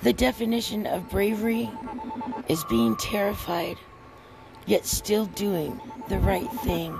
The definition of bravery is being terrified, yet still doing the right thing.